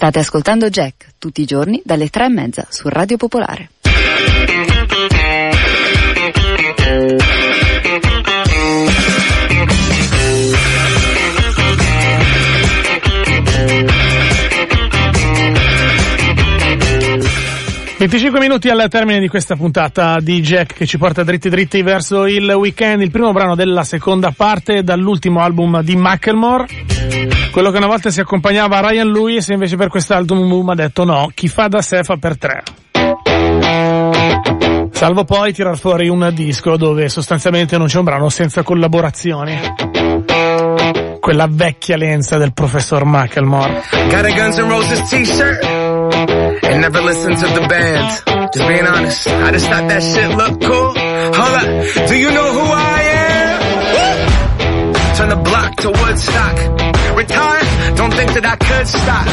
State ascoltando Jack tutti i giorni dalle tre e mezza su Radio Popolare. 25 minuti al termine di questa puntata di Jack che ci porta dritti dritti verso il weekend, il primo brano della seconda parte dall'ultimo album di Macklemore, quello che una volta si accompagnava a Ryan Lewis invece per quest'album ha detto no, chi fa da sé fa per tre. Salvo poi tirar fuori un disco dove sostanzialmente non c'è un brano senza collaborazioni. Quella vecchia lenza del professor Macklemore. Got a Guns N' Roses t-shirt. and never listen to the band. Just being honest, I just thought that shit looked cool. Hold up, do you know who I am? Turn the block to Woodstock. Retire, don't think that I could stop.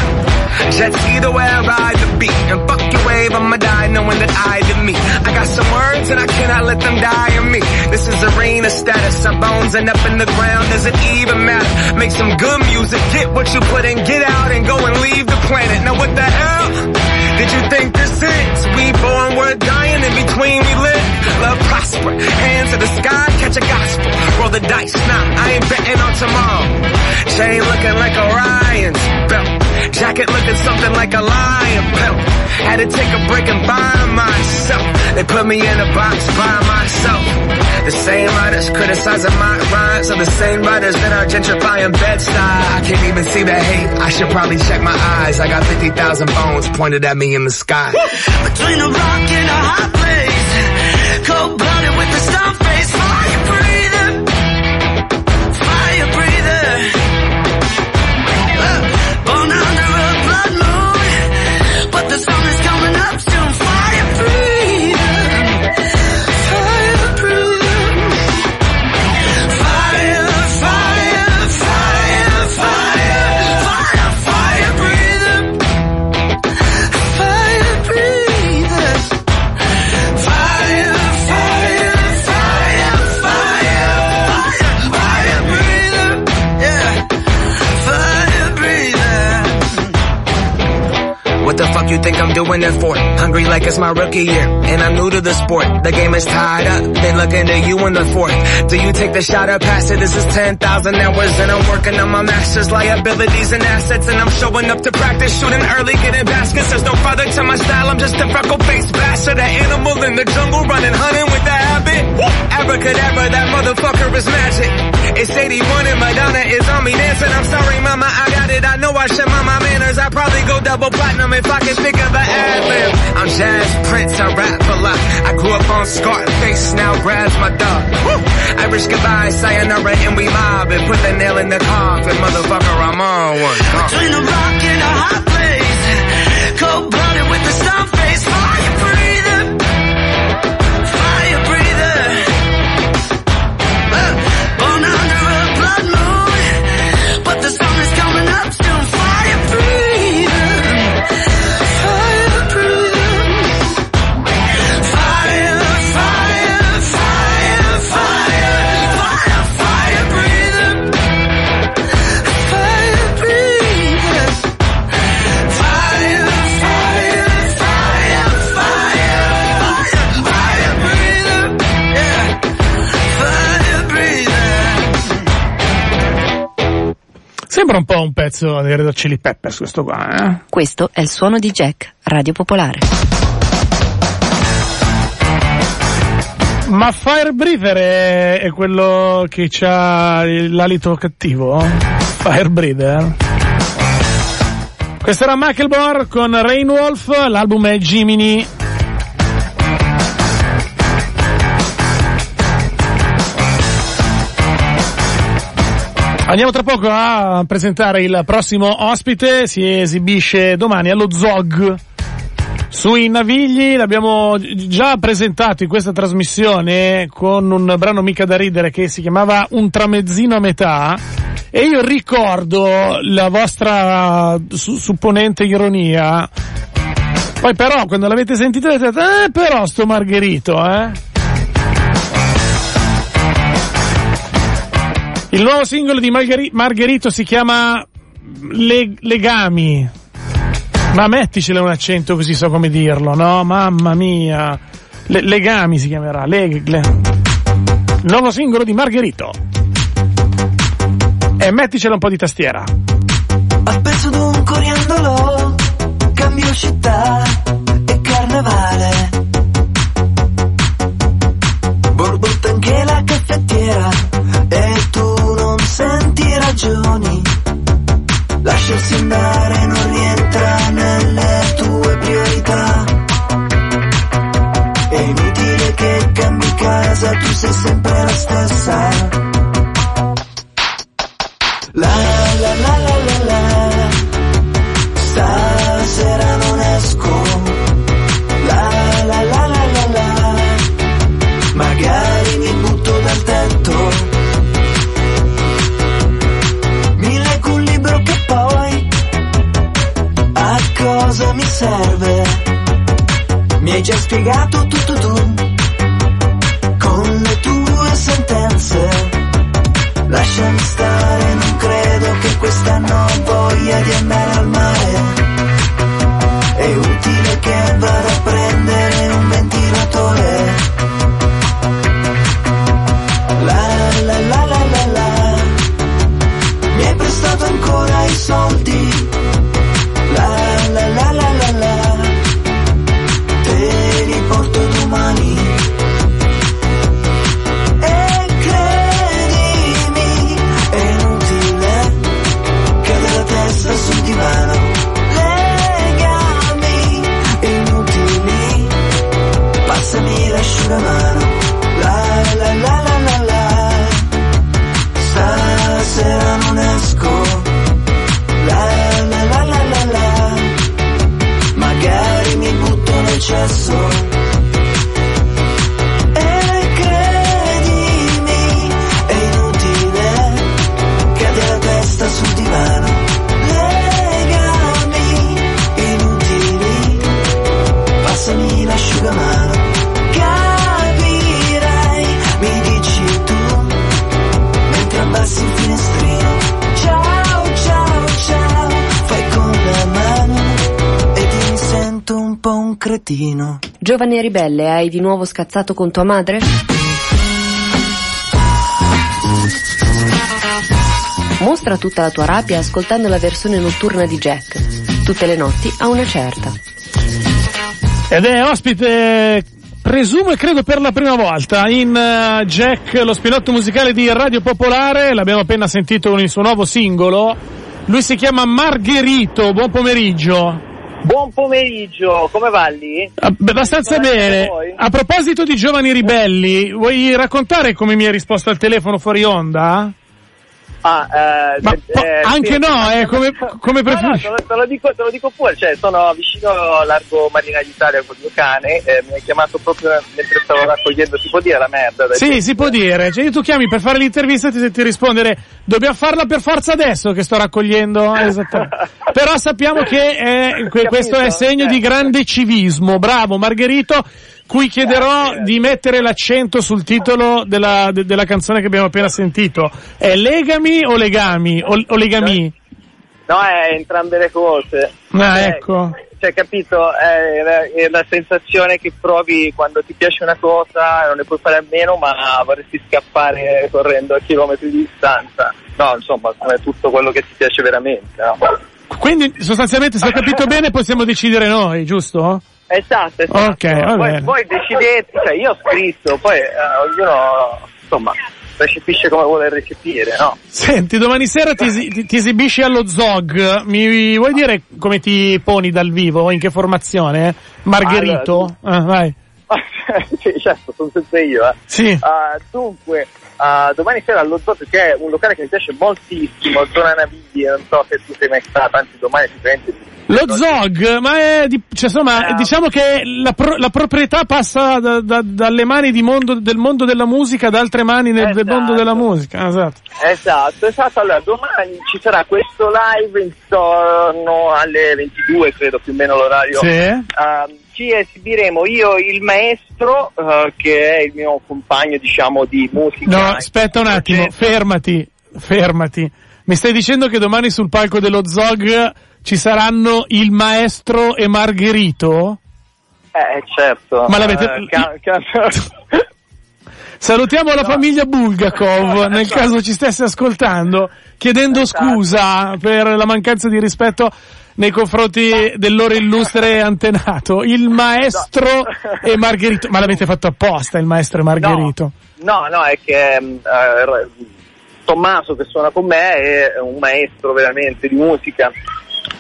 Jet ski the way I ride the beat. And fuck your wave, I'ma die knowing that I did me. I got some words and I cannot let them die in me. This is arena status. Our bones end up in the ground. Does it even matter? Make some good music. Get what you put in. Get out and go and leave the planet. Now what the hell? Did you think this is? We born, we're dying, in between we live. Love prosper, hands to the sky, catch a gospel. Roll the dice, nah, I ain't betting on tomorrow. Chain looking like Orion's belt. Jacket looking something like a lion belt. Had to take a break and buy myself. They put me in a box by myself. The same writers criticizing my rhymes are the same writers that are gentrifying Bed-Stuy. I can't even see the hate. I should probably check my eyes. I got 50,000 bones pointed at me in the sky. Between a rock and a hot place, cold blooded with the stone you think I'm doing it for? Hungry like it's my rookie year, and I'm new to the sport. The game is tied up, been looking at you in the fourth. Do you take the shot or pass it? This is 10,000 hours, and I'm working on my master's liabilities and assets, and I'm showing up to practice, shooting early, getting baskets. There's no father to my style, I'm just a freckle-faced bastard, an animal in the jungle, running, hunting with the habit. Abracadabra, that motherfucker is magic. It's 81 and Madonna is on me dancing. I'm sorry, mama, I got it. I know I should mind my manners. I probably go double platinum if I can think of an ad lib. I'm Jazz Prince, I rap a lot. I grew up on Scarface, now Brad's my dog. Woo! Irish goodbye, sayonara, and we mob. And put the nail in the coffin, motherfucker, I'm on one. Between a rock and a hot place, cold blooded with the stone face, Sembra un po' un pezzo dei Red Hot Chili Peppers questo qua, eh? Questo è il suono di Jack, Radio Popolare. Ma Firebreather è, è quello che ha l'alito cattivo? Firebreather? Questo era Macklemore con Rainwolf, l'album è Jiminy Andiamo tra poco a presentare il prossimo ospite, si esibisce domani allo Zog sui Navigli, l'abbiamo già presentato in questa trasmissione con un brano mica da ridere che si chiamava Un tramezzino a metà e io ricordo la vostra supponente ironia. Poi però quando l'avete sentito avete detto, eh però sto Margherito, eh. Il nuovo singolo di Margheri- Margherito si chiama Le- Legami. Ma metticela un accento così so come dirlo, no? Mamma mia. Le- legami si chiamerà. Le- Nuovo singolo di Margherito. E metticela un po' di tastiera. Appeso d'un coriandolo, cambio città e carnevale. Ragioni. Lasciarsi andare So. Cretino. Giovane ribelle, hai di nuovo scazzato con tua madre? Mostra tutta la tua rabbia ascoltando la versione notturna di Jack. Tutte le notti a una certa. Ed è ospite, presumo e credo per la prima volta, in eh, Jack, lo spinotto musicale di Radio Popolare. L'abbiamo appena sentito con il suo nuovo singolo. Lui si chiama Margherito. Buon pomeriggio. Buon pomeriggio, come va lì? Ah, Abbastanza bene. A proposito di giovani ribelli, vuoi raccontare come mi hai risposto al telefono fuori onda? Ah, eh, Ma eh, anche sì. no, eh, come, come No, no, preferisci. te, lo, dico, te lo dico pure, cioè sono vicino Largo Marina d'Italia con il mio cane, eh, mi ha chiamato proprio mentre stavo raccogliendo, si può dire la merda? Sì, tempi? si può dire. Cioè, tu chiami per fare l'intervista e ti senti rispondere dobbiamo farla per forza adesso che sto raccogliendo. Esattamente. Però sappiamo che è- questo è segno di Eh. grande civismo. Bravo Margherito, cui chiederò di mettere l'accento sul titolo della, de- della canzone che abbiamo appena sentito. È Legami o Legami? O, o Legami? No, è entrambe le cose. Ah, Eh, ecco. Cioè, capito, è la, è la sensazione che provi quando ti piace una cosa, non ne puoi fare a meno, ma vorresti scappare correndo a chilometri di distanza. No, insomma, è tutto quello che ti piace veramente, no? Quindi sostanzialmente se ho capito bene possiamo decidere noi, giusto? Esatto, esatto. Ok, va Voi, bene. voi decidete, cioè io ho scritto, poi eh, ognuno, insomma, recepisce come vuole recepire, no? Senti, domani sera ti, ti- ti esibisci allo Zog. Mi vuoi dire come ti poni dal vivo? In che formazione? Margherito? Ah, vai. sì, certo, sono sempre io, eh. Sì. Ah, dunque, ah, domani sera allo Zoo, che è un locale che mi piace moltissimo, zona Navigli, non so se tu sei mai stato, anzi domani sicuramente... Lo Zog, ma è, di- cioè, insomma, Ah. diciamo che la, pro- la proprietà passa da- da- dalle mani di mondo- del mondo della musica ad altre mani nel, del Esatto. mondo della musica. Esatto. Esatto, esatto, allora domani ci sarà questo live intorno alle 22, credo più o meno l'orario. Sì. Ah, ci esibiremo io, il maestro, eh, che è il mio compagno, diciamo, di musica. No, aspetta un attimo, fermati, fermati. Mi stai dicendo che domani sul palco dello Zog ci saranno il maestro e Margherito? Eh, certo. Ma l'avete- Eh, ca- ca- Salutiamo la famiglia Bulgakov, nel esatto. caso ci stesse ascoltando, chiedendo Esatto. scusa per la mancanza di rispetto nei confronti del loro illustre antenato, il maestro e Margherito. Ma l'avete fatto apposta, il maestro e Margherito? No, no, è che eh, Tommaso che suona con me è un maestro veramente di musica,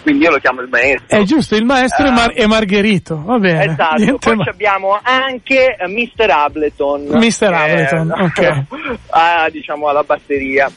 quindi io lo chiamo il maestro. È giusto, il maestro e, Mar- Eh, e Margherito, va bene. Esatto, Niente poi ma- abbiamo anche eh, Mr. Ableton. Mr. Ableton, ok. ah, diciamo alla batteria.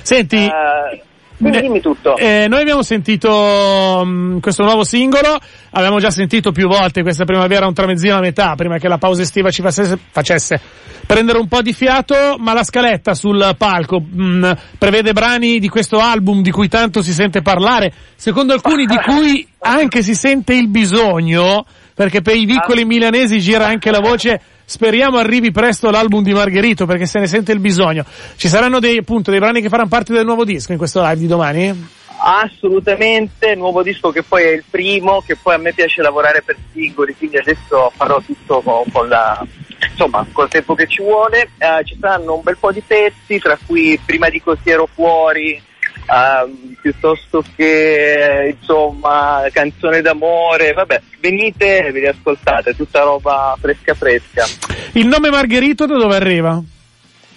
Senti, Eh, quindi dimmi tutto. eh, noi abbiamo sentito mh, questo nuovo singolo, abbiamo già sentito più volte questa primavera un tramezzino a metà, prima che la pausa estiva ci facesse, facesse prendere un po' di fiato, ma la scaletta sul palco mh, prevede brani di questo album di cui tanto si sente parlare, secondo alcuni di cui anche si sente il bisogno, perché per i piccoli milanesi gira anche la voce Speriamo arrivi presto l'album di Margherito perché se ne sente il bisogno. Ci saranno dei, appunto, dei brani che faranno parte del nuovo disco in questo live di domani? Assolutamente, nuovo disco che poi è il primo, che poi a me piace lavorare per singoli, quindi adesso farò tutto con, con la, insomma, col tempo che ci vuole. Eh, ci saranno un bel po' di pezzi, tra cui Prima di così ero fuori, ehm, piuttosto che, insomma, canzone d'amore, vabbè, venite e vi riascoltate, tutta roba fresca fresca. Il nome Margherito da dove arriva?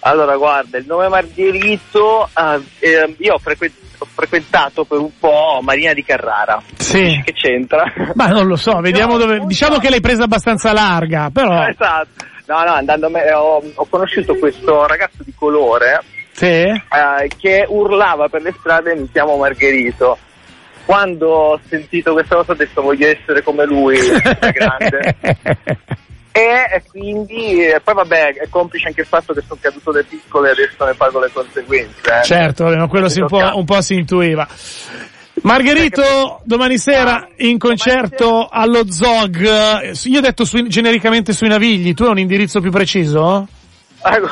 Allora, guarda, il nome Margherito, ah, eh, io ho, frequen- ho frequentato per un po' Marina di Carrara. Sì. Che c'entra? Ma non lo so, vediamo No, dove. Diciamo so. che l'hai presa abbastanza larga, però. Esatto. No, no, andando a me, ho, ho conosciuto questo ragazzo di colore Sì. eh, che urlava per le strade mi chiamo Margherito. Quando ho sentito questa cosa ho detto voglio essere come lui, grande. E quindi, e poi vabbè, è complice anche il fatto che sono caduto da piccolo e adesso ne pago le conseguenze. eh. certo, ma quello si un, po', un po' si intuiva. Margherito, domani sera in concerto allo Zog. Io ho detto sui- genericamente sui Navigli, tu hai un indirizzo più preciso?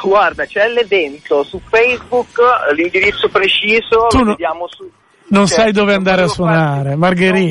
Guarda, c'è l'evento su Facebook, l'indirizzo preciso, Tu lo no- vediamo su... Non Cioè, sai dove andare a suonare,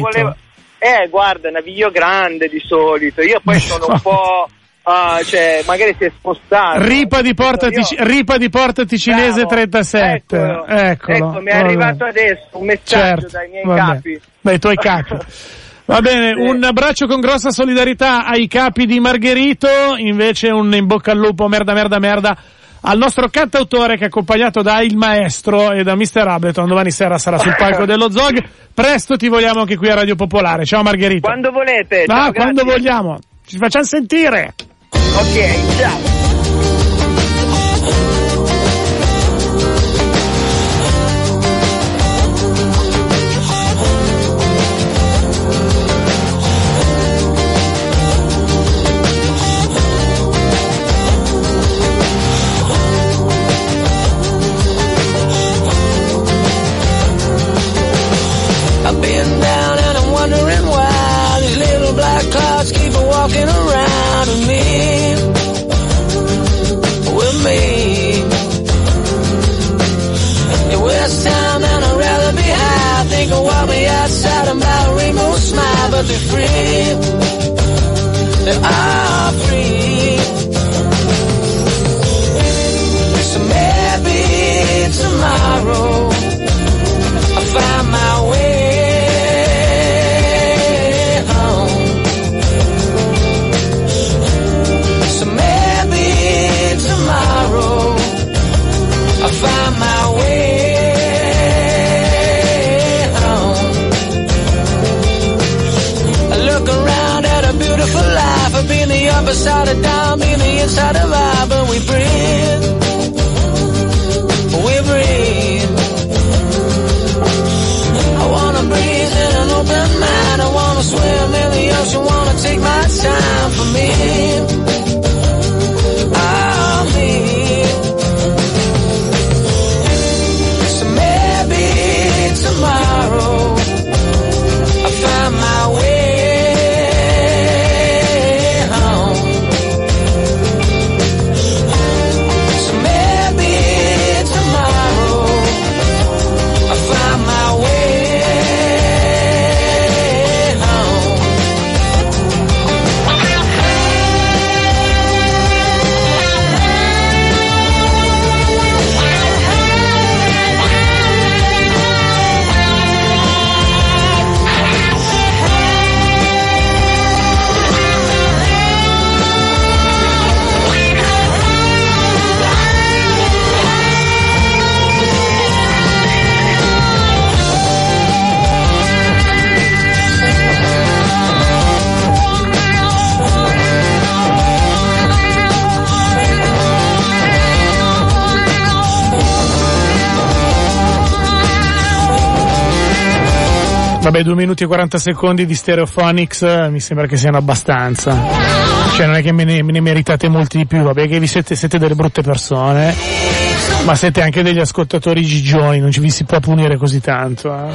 volevo- Eh, guarda, Naviglio grande di solito, io poi sono un po'... ah, cioè, magari si è spostato. Ripa di Porta, Tic- Ripa di Porta Ticinese Bravo, 37. Eccolo, Eccolo. Ecco, mi è Vabbè. arrivato adesso un messaggio Certo, dai miei vabbè. capi. Dai tuoi capi. Va bene, un abbraccio con grossa solidarietà ai capi di Margherito, invece un in bocca al lupo, merda, merda, merda, al nostro cantautore che è accompagnato da Il Maestro e da Mr. Ableton, domani sera sarà sul palco dello Zog, presto ti vogliamo anche qui a Radio Popolare, ciao Margherito. Quando volete. Ah, ciao, quando grazie. vogliamo, ci facciamo sentire. Ok, ciao. inside a dime, in the inside of I, but we breathe. Vabbè, 2 minuti e 40 secondi di Stereophonics eh, mi sembra che siano abbastanza. Cioè, non è che me ne, me ne meritate molti di più, vabbè, che vi siete, siete delle brutte persone, ma siete anche degli ascoltatori gigioni, non ci vi si può punire così tanto. Eh.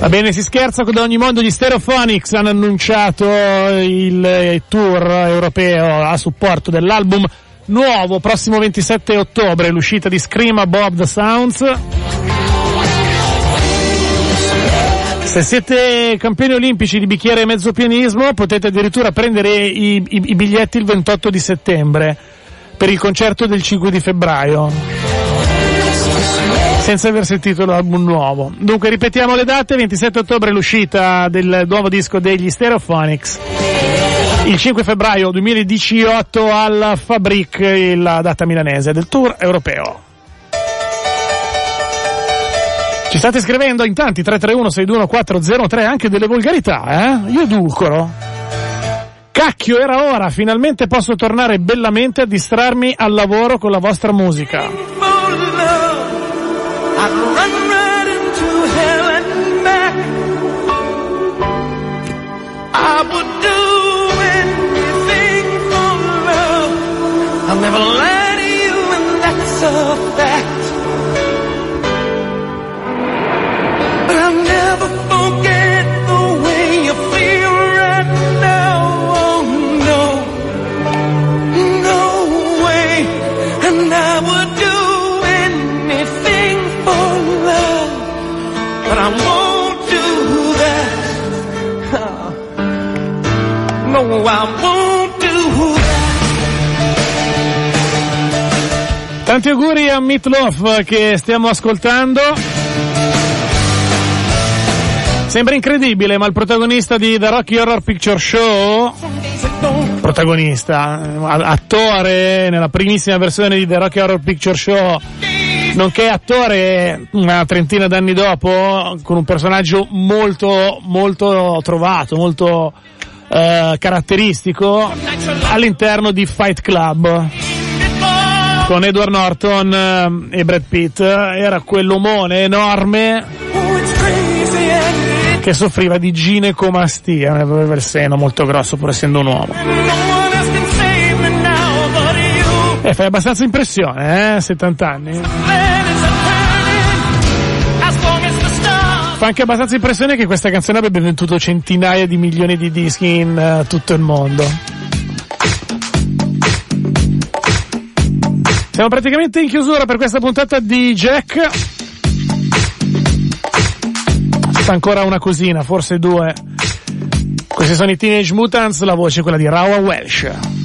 Va bene, si scherza da ogni mondo gli Stereophonics hanno annunciato il tour europeo a supporto dell'album nuovo prossimo 27 ottobre, l'uscita di Scream Above the Sounds. Se siete campioni olimpici di bicchiere e mezzo pianismo potete addirittura prendere i, i, i biglietti il 28 di settembre per il concerto del 5 di febbraio senza aver sentito l'album nuovo. Dunque ripetiamo le date, 27 ottobre l'uscita del nuovo disco degli Stereophonics. Il 5 febbraio 2018 al Fabric, la data milanese del tour europeo. Ci state scrivendo in tanti 331-621-403 anche delle volgarità, eh? Io edulcoro. Cacchio, era ora, finalmente posso tornare bellamente a distrarmi al lavoro con la vostra musica. Never lie to you and that's a Tanti auguri a Meatloaf che stiamo ascoltando. Sembra incredibile, ma il protagonista di The Rocky Horror Picture Show, protagonista, attore nella primissima versione di The Rocky Horror Picture Show, nonché attore una trentina d'anni dopo, con un personaggio molto, molto trovato, molto eh, caratteristico, all'interno di Fight Club. Con Edward Norton e Brad Pitt era quell'omone enorme che soffriva di ginecomastia, aveva il seno molto grosso pur essendo un uomo. E fai abbastanza impressione, eh? 70 anni. Fa anche abbastanza impressione che questa canzone abbia venduto centinaia di milioni di dischi in uh, tutto il mondo. Siamo praticamente in chiusura per questa puntata di Jack. Sta ancora una cosina, forse due. Questi sono i Teenage Mutants, la voce è quella di Rawa Welsh.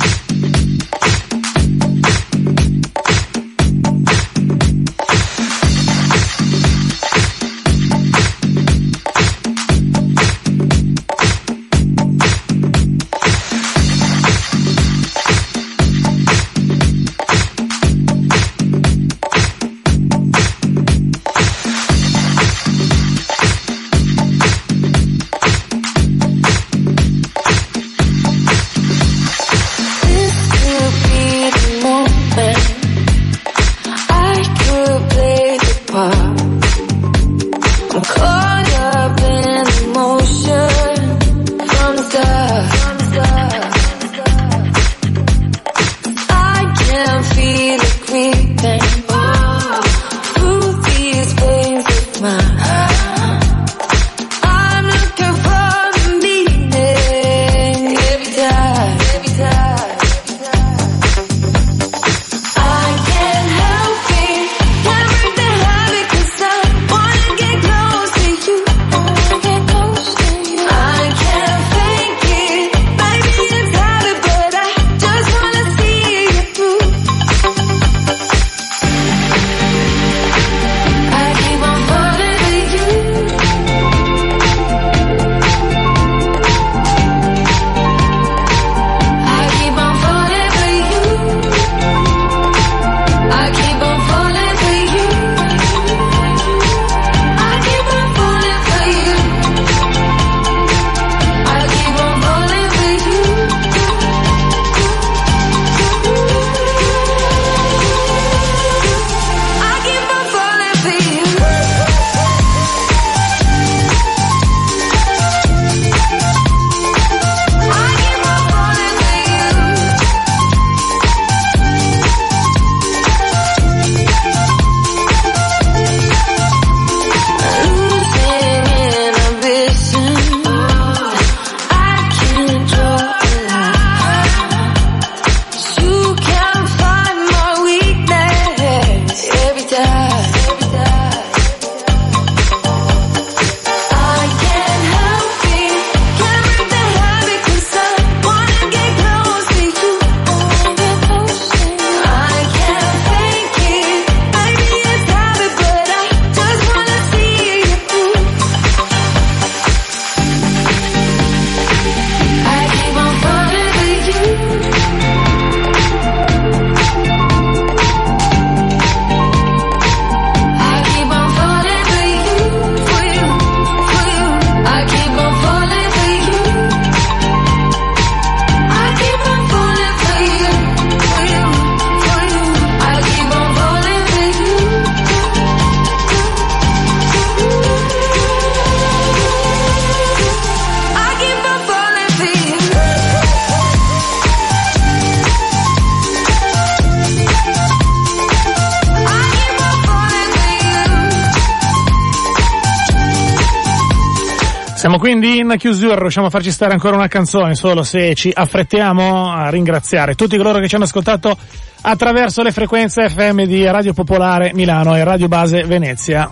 Siamo quindi in chiusura, riusciamo a farci stare ancora una canzone solo se ci affrettiamo a ringraziare tutti coloro che ci hanno ascoltato attraverso le frequenze FM di Radio Popolare Milano e Radio Base Venezia.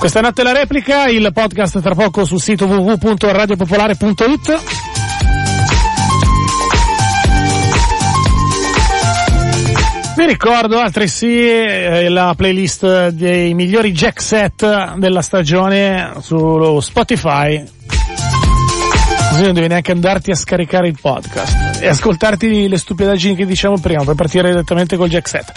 Questa notte la replica, il podcast tra poco sul sito www.radiopopolare.it. Vi ricordo altresì eh, la playlist dei migliori jack set della stagione su Spotify. Così non devi neanche andarti a scaricare il podcast e ascoltarti le stupidaggini che diciamo prima per partire direttamente col jack set.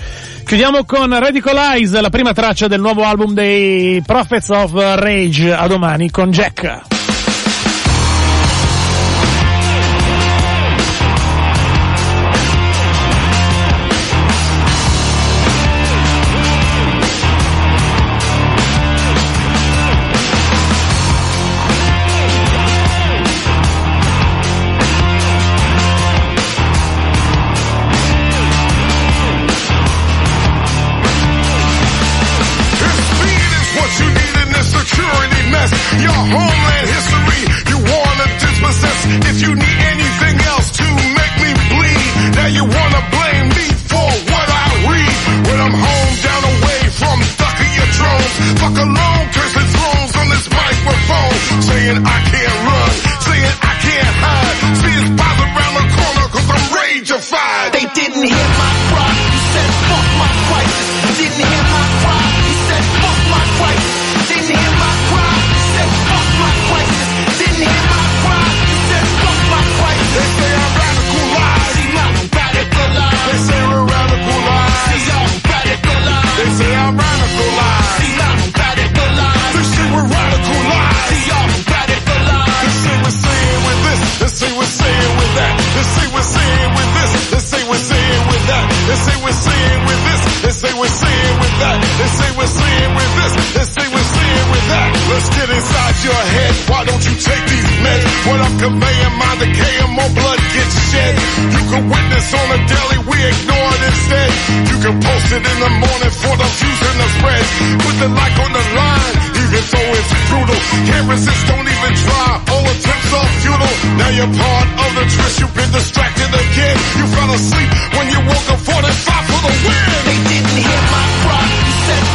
Chiudiamo con Radical Eyes, la prima traccia del nuovo album dei Prophets of Rage. A domani con Jack. Saying with this. They say we're saying with that. They say we're saying What I'm conveying, my decay and more blood gets shed. You can witness on a daily, we ignore it instead. You can post it in the morning for the views and the spread. Put the like on the line, even though it's brutal. Can't resist, don't even try. All attempts are futile. Now you're part of the twist. You've been distracted again. You fell asleep when you woke up 45 for the win. They didn't hear my cry. You said